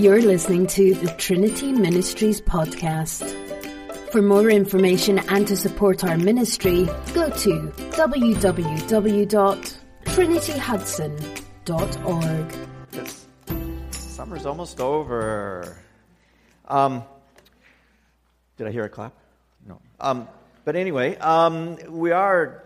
You're listening to the Trinity Ministries podcast. For more information and to support our ministry, go to www.trinityhudson.org. Yes. Summer's almost over. Um, did I hear a clap? No. Um, but anyway, um, we are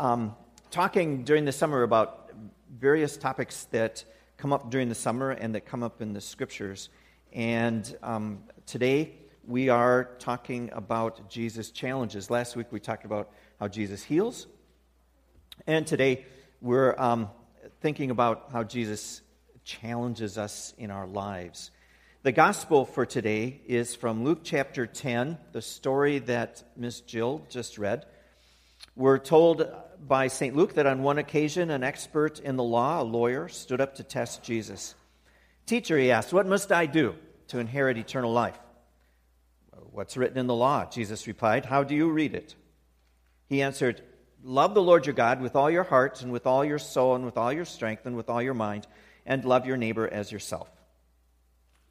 um, talking during the summer about various topics that come up during the summer and that come up in the scriptures. And um, today we are talking about Jesus' challenges. Last week we talked about how Jesus heals. And today we're um, thinking about how Jesus challenges us in our lives. The gospel for today is from Luke chapter 10, the story that Miss Jill just read. We're told by St. Luke that on one occasion, an expert in the law, a lawyer, stood up to test Jesus. Teacher, he asked, What must I do to inherit eternal life? What's written in the law? Jesus replied, How do you read it? He answered, Love the Lord your God with all your heart, and with all your soul, and with all your strength, and with all your mind, and love your neighbor as yourself.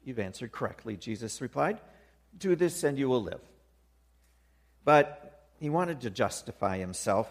You've answered correctly, Jesus replied. Do this, and you will live. But he wanted to justify himself.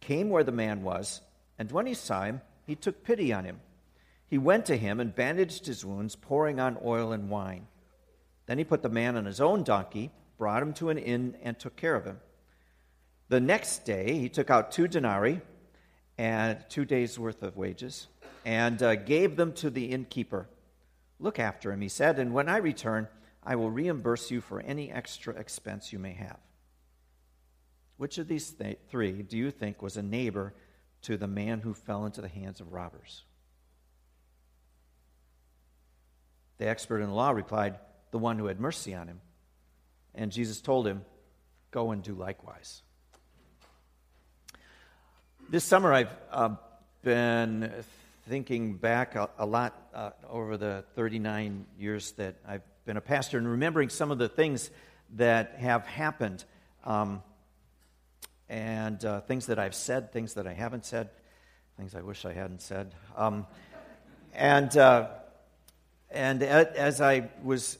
came where the man was, and when he saw him, he took pity on him. He went to him and bandaged his wounds, pouring on oil and wine. Then he put the man on his own donkey, brought him to an inn, and took care of him. The next day, he took out two denarii and two days' worth of wages and uh, gave them to the innkeeper. Look after him, he said, and when I return, I will reimburse you for any extra expense you may have. Which of these th- three do you think was a neighbor to the man who fell into the hands of robbers? The expert in law replied, The one who had mercy on him. And Jesus told him, Go and do likewise. This summer, I've uh, been thinking back a, a lot uh, over the 39 years that I've been a pastor and remembering some of the things that have happened. Um, and uh, things that I've said, things that I haven't said, things I wish I hadn't said. Um, and uh, and as I was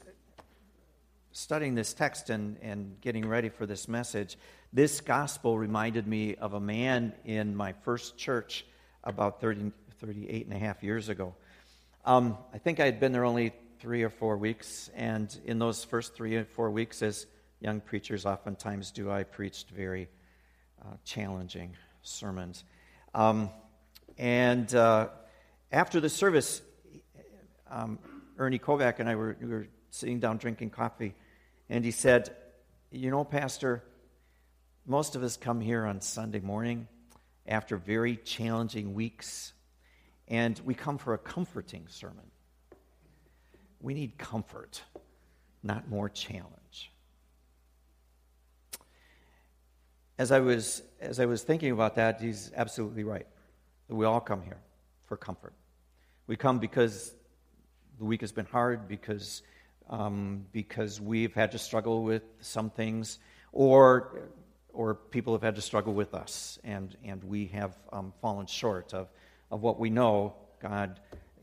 studying this text and, and getting ready for this message, this gospel reminded me of a man in my first church about 30, 38 and a half years ago. Um, I think I had been there only three or four weeks, and in those first three or four weeks, as young preachers oftentimes do, I preached very uh, challenging sermons. Um, and uh, after the service, um, Ernie Kovac and I were, we were sitting down drinking coffee, and he said, You know, Pastor, most of us come here on Sunday morning after very challenging weeks, and we come for a comforting sermon. We need comfort, not more challenge. As I was as I was thinking about that, he's absolutely right. We all come here for comfort. We come because the week has been hard, because um, because we've had to struggle with some things, or or people have had to struggle with us, and and we have um, fallen short of of what we know God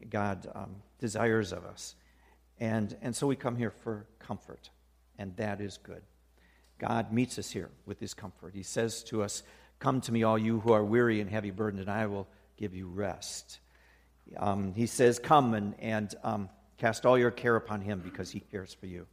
God um, desires of us, and and so we come here for comfort, and that is good. God meets us here with his comfort. He says to us, Come to me, all you who are weary and heavy burdened, and I will give you rest. Um, he says, Come and, and um, cast all your care upon him because he cares for you.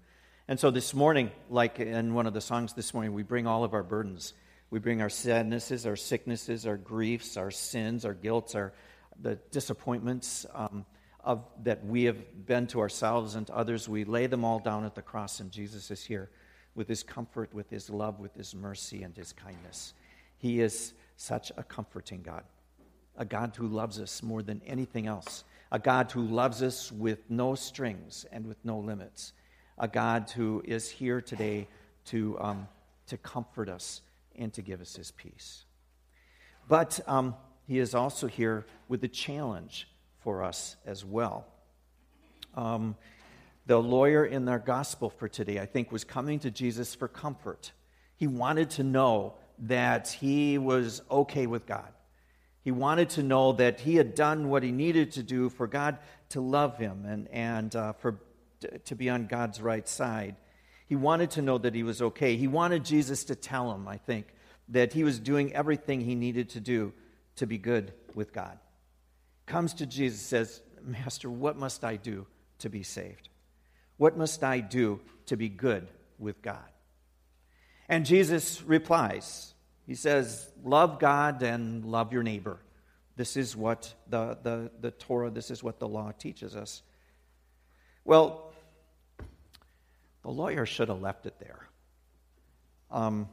And so this morning, like in one of the songs this morning, we bring all of our burdens. We bring our sadnesses, our sicknesses, our griefs, our sins, our guilts, our the disappointments um, of, that we have been to ourselves and to others. We lay them all down at the cross, and Jesus is here with his comfort, with his love, with his mercy, and his kindness. He is such a comforting God, a God who loves us more than anything else. a God who loves us with no strings and with no limits, a God who is here today to, um, to comfort us and to give us his peace. But um, he is also here with a challenge for us as well. Um, the lawyer in our gospel for today, I think, was coming to Jesus for comfort. He wanted to know that he was okay with God. He wanted to know that he had done what he needed to do for God to love him and, and uh, for, to be on God's right side. He wanted to know that he was okay. He wanted Jesus to tell him, I think, that he was doing everything he needed to do to be good with God. Comes to Jesus, says, Master, what must I do to be saved? What must I do to be good with God? And Jesus replies, He says, Love God and love your neighbor. This is what the, the, the Torah, this is what the law teaches us. Well, the lawyer should have left it there. Um,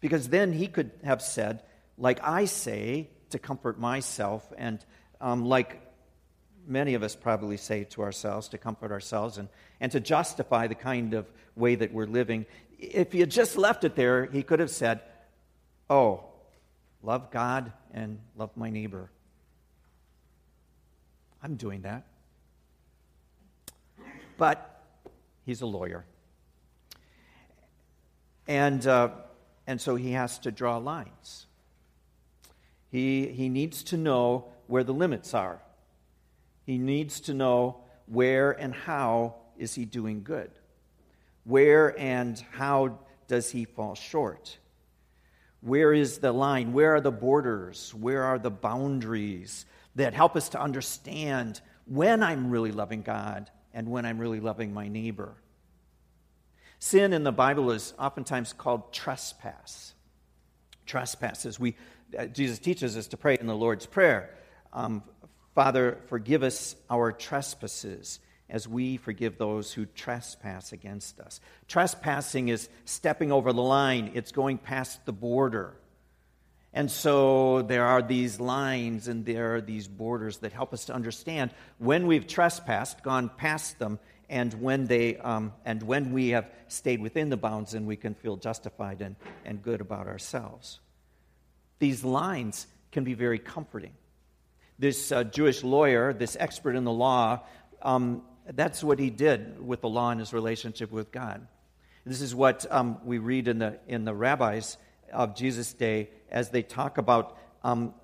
because then he could have said, like I say, to comfort myself, and um, like many of us probably say to ourselves to comfort ourselves and, and to justify the kind of way that we're living. If he had just left it there, he could have said, Oh, love God and love my neighbor. I'm doing that. But he's a lawyer. And, uh, and so he has to draw lines. He, he needs to know where the limits are. He needs to know where and how is he doing good? Where and how does he fall short? Where is the line? Where are the borders? Where are the boundaries that help us to understand when I'm really loving God and when I'm really loving my neighbor? Sin in the Bible is oftentimes called trespass. Trespasses. We, uh, Jesus teaches us to pray in the Lord's Prayer. Um, Father, forgive us our trespasses as we forgive those who trespass against us. Trespassing is stepping over the line, it's going past the border. And so there are these lines and there are these borders that help us to understand when we've trespassed, gone past them, and when, they, um, and when we have stayed within the bounds and we can feel justified and, and good about ourselves. These lines can be very comforting this uh, Jewish lawyer, this expert in the law, um, that's what he did with the law and his relationship with God. This is what um, we read in the, in the rabbis of Jesus' day as they talk about um,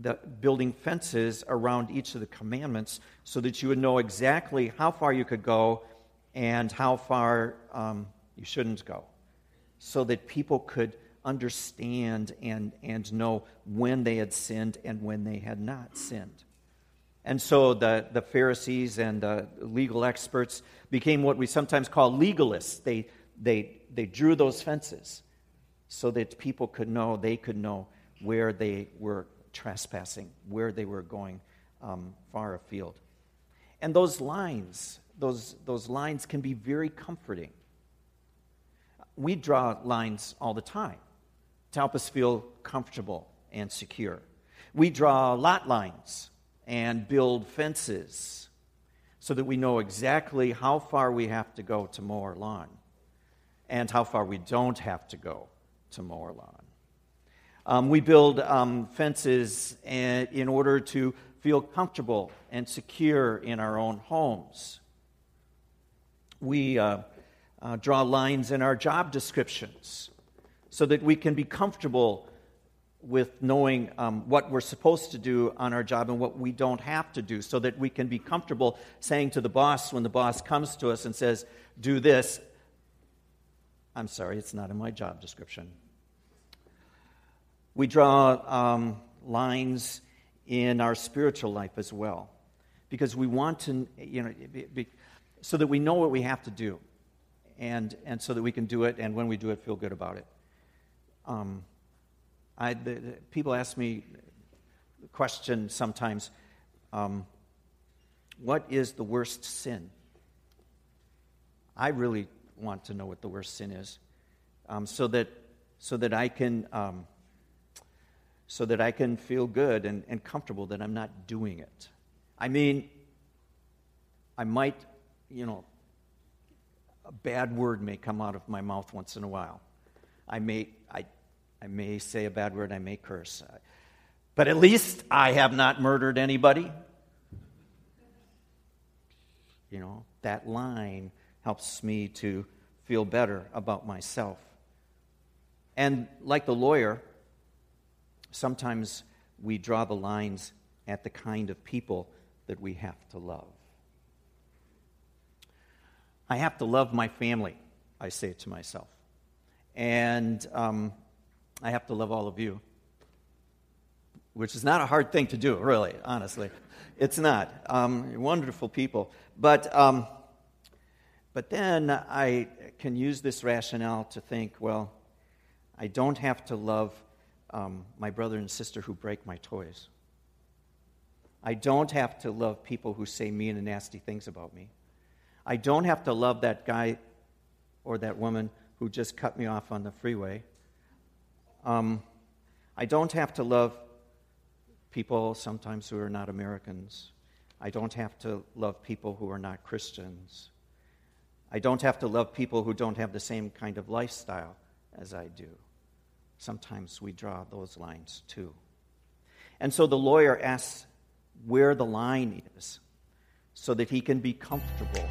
the building fences around each of the commandments so that you would know exactly how far you could go and how far um, you shouldn't go, so that people could understand and, and know when they had sinned and when they had not sinned. And so the, the Pharisees and the legal experts became what we sometimes call legalists. They, they, they drew those fences so that people could know, they could know where they were trespassing, where they were going um, far afield. And those lines, those, those lines can be very comforting. We draw lines all the time to help us feel comfortable and secure. We draw lot lines and build fences so that we know exactly how far we have to go to mow our lawn and how far we don't have to go to mow our lawn. Um, we build um, fences in order to feel comfortable and secure in our own homes. We uh, uh, draw lines in our job descriptions so that we can be comfortable with knowing um, what we're supposed to do on our job and what we don't have to do, so that we can be comfortable saying to the boss when the boss comes to us and says, Do this. I'm sorry, it's not in my job description. We draw um, lines in our spiritual life as well because we want to, you know, be, be, so that we know what we have to do and, and so that we can do it and when we do it, feel good about it. Um, I, the, the, people ask me the question sometimes um, what is the worst sin? I really want to know what the worst sin is um, so, that, so that I can. Um, so that I can feel good and, and comfortable that I'm not doing it. I mean, I might, you know, a bad word may come out of my mouth once in a while. I may, I, I may say a bad word, I may curse. But at least I have not murdered anybody. You know, that line helps me to feel better about myself. And like the lawyer, sometimes we draw the lines at the kind of people that we have to love. I have to love my family, I say to myself. And um, I have to love all of you, which is not a hard thing to do, really, honestly. It's not. Um, wonderful people. But, um, but then I can use this rationale to think well, I don't have to love um, my brother and sister who break my toys. I don't have to love people who say mean and nasty things about me. I don't have to love that guy or that woman who just cut me off on the freeway. Um, I don't have to love people sometimes who are not Americans. I don't have to love people who are not Christians. I don't have to love people who don't have the same kind of lifestyle as I do. Sometimes we draw those lines too. And so the lawyer asks where the line is so that he can be comfortable